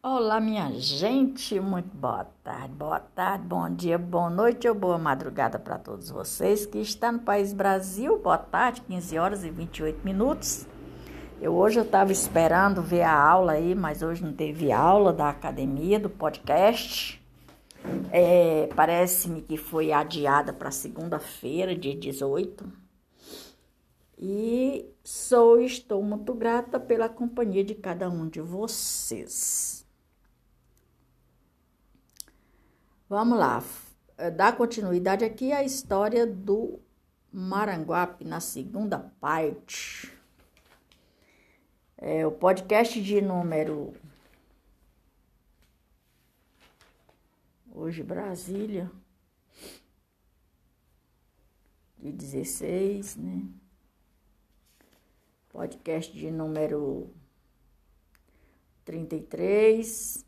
Olá, minha gente, muito boa tarde, boa tarde, bom dia, boa noite ou boa madrugada para todos vocês que estão no país Brasil. Boa tarde, 15 horas e 28 minutos. Eu hoje eu estava esperando ver a aula aí, mas hoje não teve aula da academia, do podcast. É, Parece-me que foi adiada para segunda-feira, dia 18. E sou estou muito grata pela companhia de cada um de vocês. Vamos lá, é, dar continuidade aqui à história do Maranguape na segunda parte. É, o podcast de número. Hoje, Brasília. De 16, né? Podcast de número 33.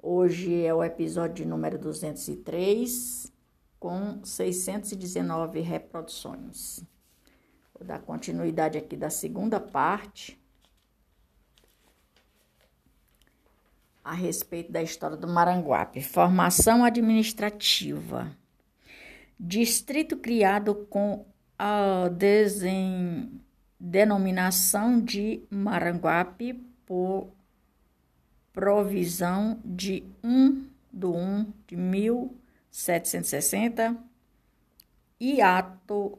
Hoje é o episódio número 203, com 619 reproduções. Vou dar continuidade aqui da segunda parte. A respeito da história do Maranguape. Formação administrativa. Distrito criado com a desen... denominação de Maranguape por provisão de 1 do 1 de 1760 e ato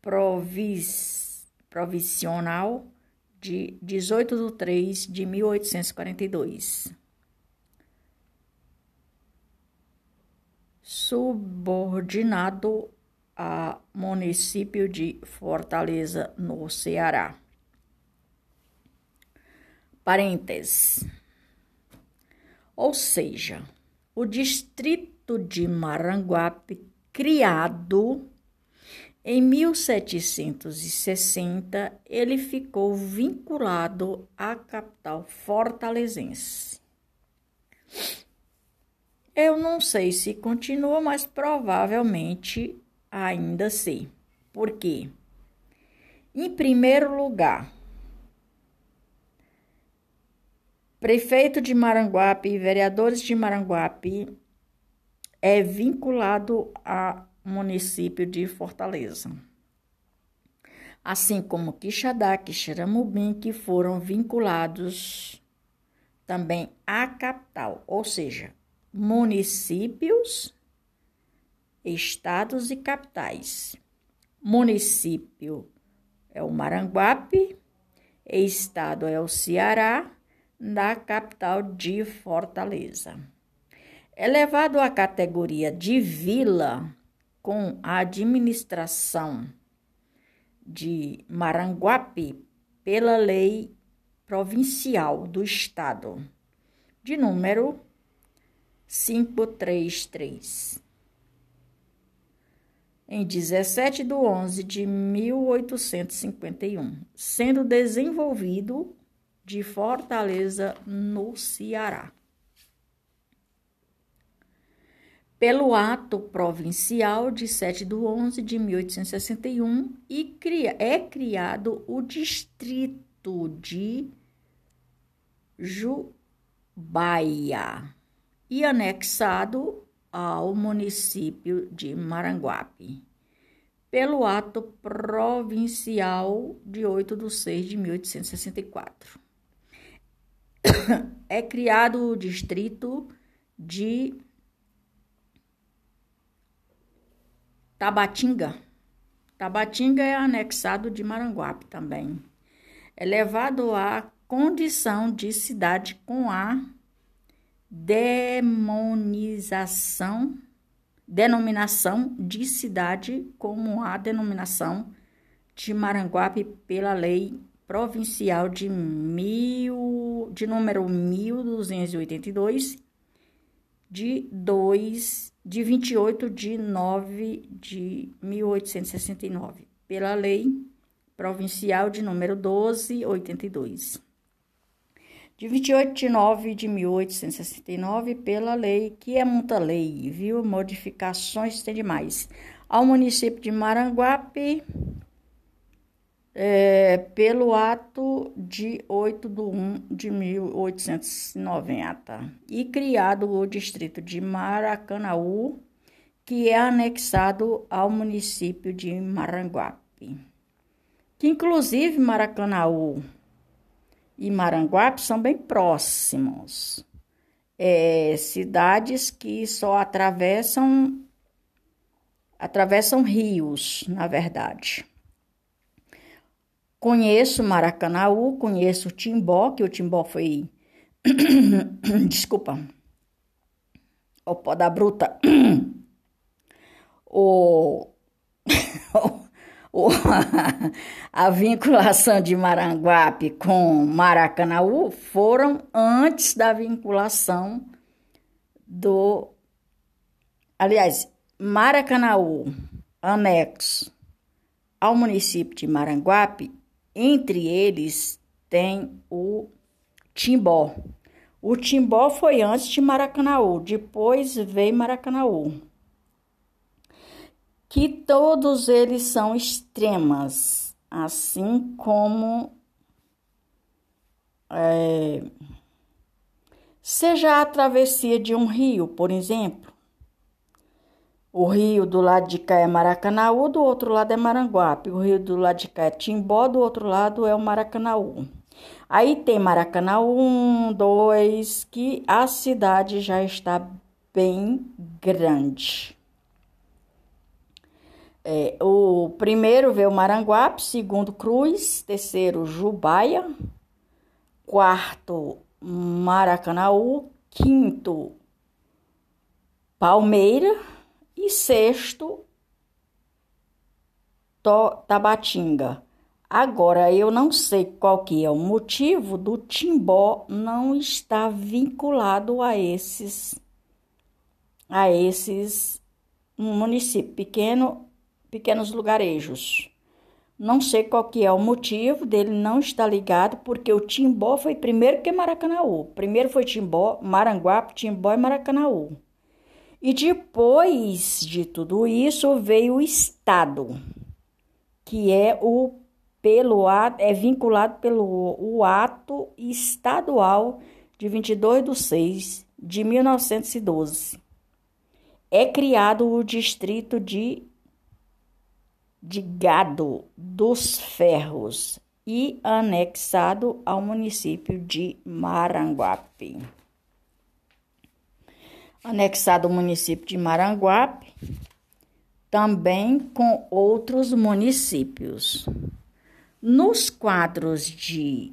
provis, provisional de 18 de 3 de 1842. Subordinado a município de Fortaleza, no Ceará. Parênteses. Ou seja, o distrito de Maranguape, criado em 1760, ele ficou vinculado à capital fortalezense. Eu não sei se continua, mas provavelmente ainda sim. Por quê? Em primeiro lugar, Prefeito de Maranguape e vereadores de Maranguape é vinculado ao município de Fortaleza. Assim como Quixadá, Quixeramobim, que foram vinculados também à capital, ou seja, municípios, estados e capitais. Município é o Maranguape, estado é o Ceará, da capital de Fortaleza. Elevado à categoria de vila com a administração de Maranguape pela lei provincial do estado de número 533 em 17 de 11 de 1851, sendo desenvolvido de Fortaleza, no Ceará. Pelo ato provincial de 7 de 11 de 1861 e cria, é criado o distrito de Jubaia e anexado ao município de Maranguape pelo ato provincial de 8 de 6 de 1864 é criado o distrito de Tabatinga. Tabatinga é anexado de Maranguape também. É levado à condição de cidade com a demonização, denominação de cidade como a denominação de Maranguape pela lei provincial de, mil, de número 1282, de 2, de 28 de 9 de 1869, pela lei provincial de número 1282. De 28 de 9 de 1869, pela lei, que é muita lei, viu? Modificações tem demais. Ao município de Maranguape, é, pelo ato de 8 de 1 de 1890 e criado o distrito de Maracanaú, que é anexado ao município de Maranguape. Que inclusive Maracanaú e Maranguape são bem próximos. É, cidades que só atravessam atravessam rios, na verdade. Conheço Maracanaú, conheço Timbó, que o Timbó foi. Desculpa. O pó da bruta. o. a vinculação de Maranguape com Maracanaú foram antes da vinculação do. Aliás, Maracanaú, anexo ao município de Maranguape, entre eles tem o Timbó. O Timbó foi antes de Maracanaú, depois veio Maracanaú. Que todos eles são extremas, assim como é, seja a travessia de um rio, por exemplo. O rio do lado de cá é Maracanaú, do outro lado é Maranguape. O rio do lado de cá é Timbó, do outro lado é o Maracanaú. Aí tem Maracanaú 1, 2, que a cidade já está bem grande. É, o primeiro veio Maranguape, segundo Cruz, terceiro Jubaia, quarto Maracanaú, quinto Palmeira e sexto, Tabatinga. Agora, eu não sei qual que é o motivo do Timbó não estar vinculado a esses a esses municípios pequeno, pequenos lugarejos. Não sei qual que é o motivo dele não estar ligado, porque o Timbó foi primeiro que Maracanaú. Primeiro foi Timbó, Maranguape, Timbó e Maracanaú. E depois de tudo isso veio o Estado, que é o pelo é vinculado pelo o ato estadual de 22 de 6 de 1912. É criado o distrito de, de Gado dos Ferros e anexado ao município de Maranguape anexado ao município de Maranguape, também com outros municípios. Nos quadros de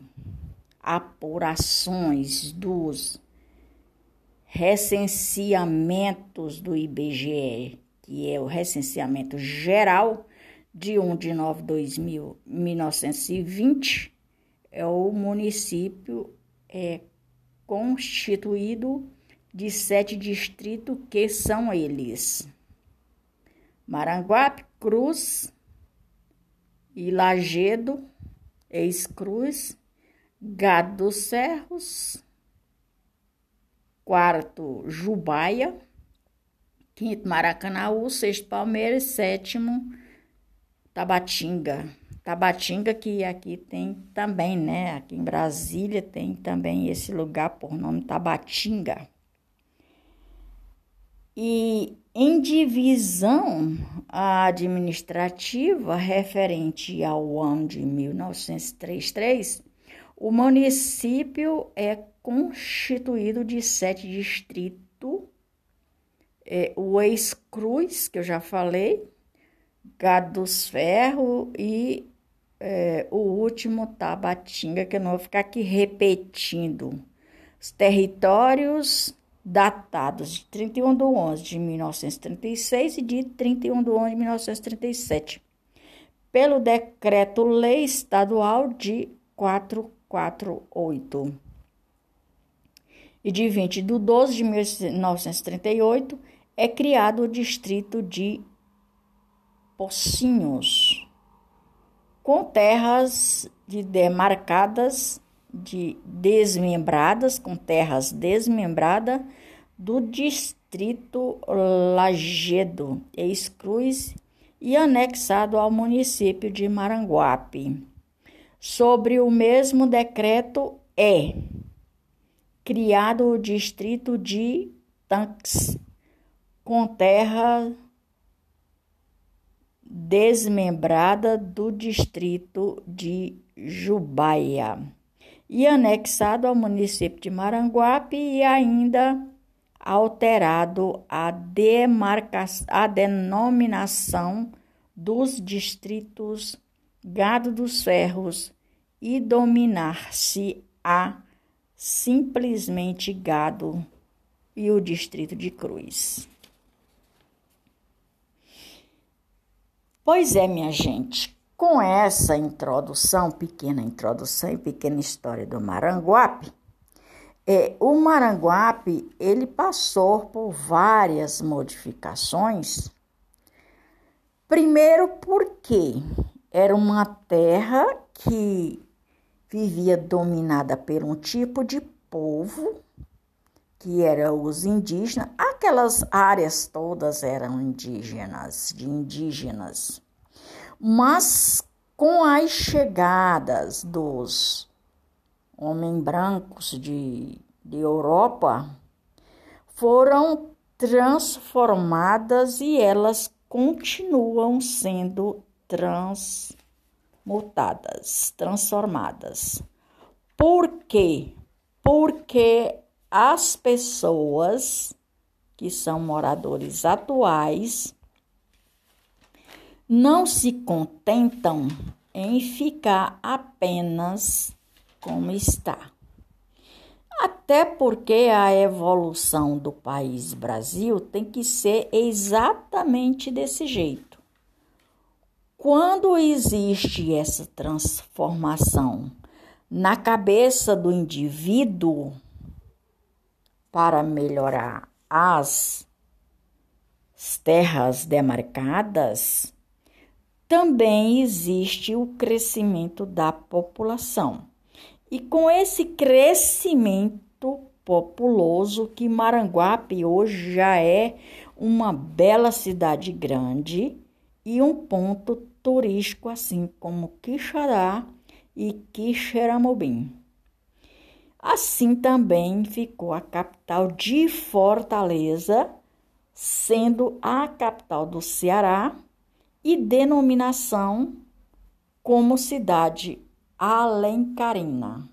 apurações dos recenseamentos do IBGE, que é o recenseamento geral de 1 de 9 de 1920, é o município é constituído de sete distritos que são eles: Maranguape, Cruz e Lagedo, Ex-Cruz, Gado dos quarto Jubaia, quinto Maracanaú, sexto Palmeiras, sétimo Tabatinga. Tabatinga que aqui tem também, né? Aqui em Brasília tem também esse lugar por nome Tabatinga. E em divisão administrativa referente ao ano de 1933, o município é constituído de sete distritos, é, o ex-cruz, que eu já falei, Gado dos Ferro e é, o último Tabatinga, que eu não vou ficar aqui repetindo. Os territórios datados de 31 de 11 de 1936 e de 31 de 11 de 1937, pelo Decreto-Lei Estadual de 448. E de 20 de 12 de 1938 é criado o distrito de Pocinhos, com terras de demarcadas de desmembradas, com terras desmembradas, do distrito Lagedo, ex-Cruz e anexado ao município de Maranguape. Sobre o mesmo decreto é criado o distrito de Tanques, com terra desmembrada do distrito de Jubaia e anexado ao município de Maranguape e ainda alterado a, demarcação, a denominação dos distritos Gado dos Ferros e dominar-se a simplesmente Gado e o distrito de Cruz. Pois é, minha gente, com essa introdução, pequena introdução e pequena história do Maranguape, é, o Maranguape ele passou por várias modificações. Primeiro porque era uma terra que vivia dominada por um tipo de povo que eram os indígenas. Aquelas áreas todas eram indígenas, de indígenas. Mas com as chegadas dos homens brancos de, de Europa, foram transformadas e elas continuam sendo transmutadas, transformadas. Por quê? Porque as pessoas que são moradores atuais não se contentam em ficar apenas como está. Até porque a evolução do país Brasil tem que ser exatamente desse jeito. Quando existe essa transformação na cabeça do indivíduo para melhorar as terras demarcadas, também existe o crescimento da população. E com esse crescimento populoso, que Maranguape hoje já é uma bela cidade grande e um ponto turístico, assim como Quixará e Quixeramobim. Assim também ficou a capital de Fortaleza, sendo a capital do Ceará e denominação como cidade alencarina.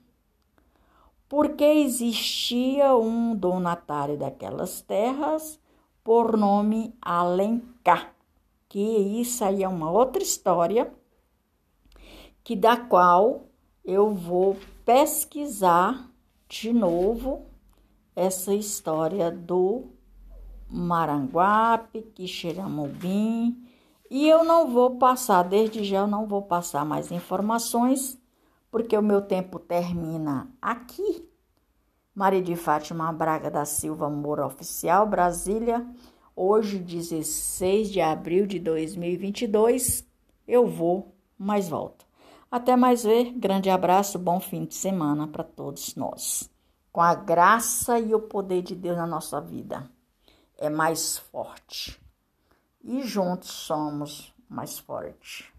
Porque existia um donatário daquelas terras por nome Alencar, que isso aí é uma outra história, que da qual eu vou pesquisar de novo essa história do Maranguape, Quixeramobim, e eu não vou passar, desde já eu não vou passar mais informações, porque o meu tempo termina aqui. Maria de Fátima Braga da Silva Moura Oficial, Brasília, hoje 16 de abril de 2022. Eu vou, mas volto. Até mais ver, grande abraço, bom fim de semana para todos nós. Com a graça e o poder de Deus na nossa vida, é mais forte e juntos somos mais fortes.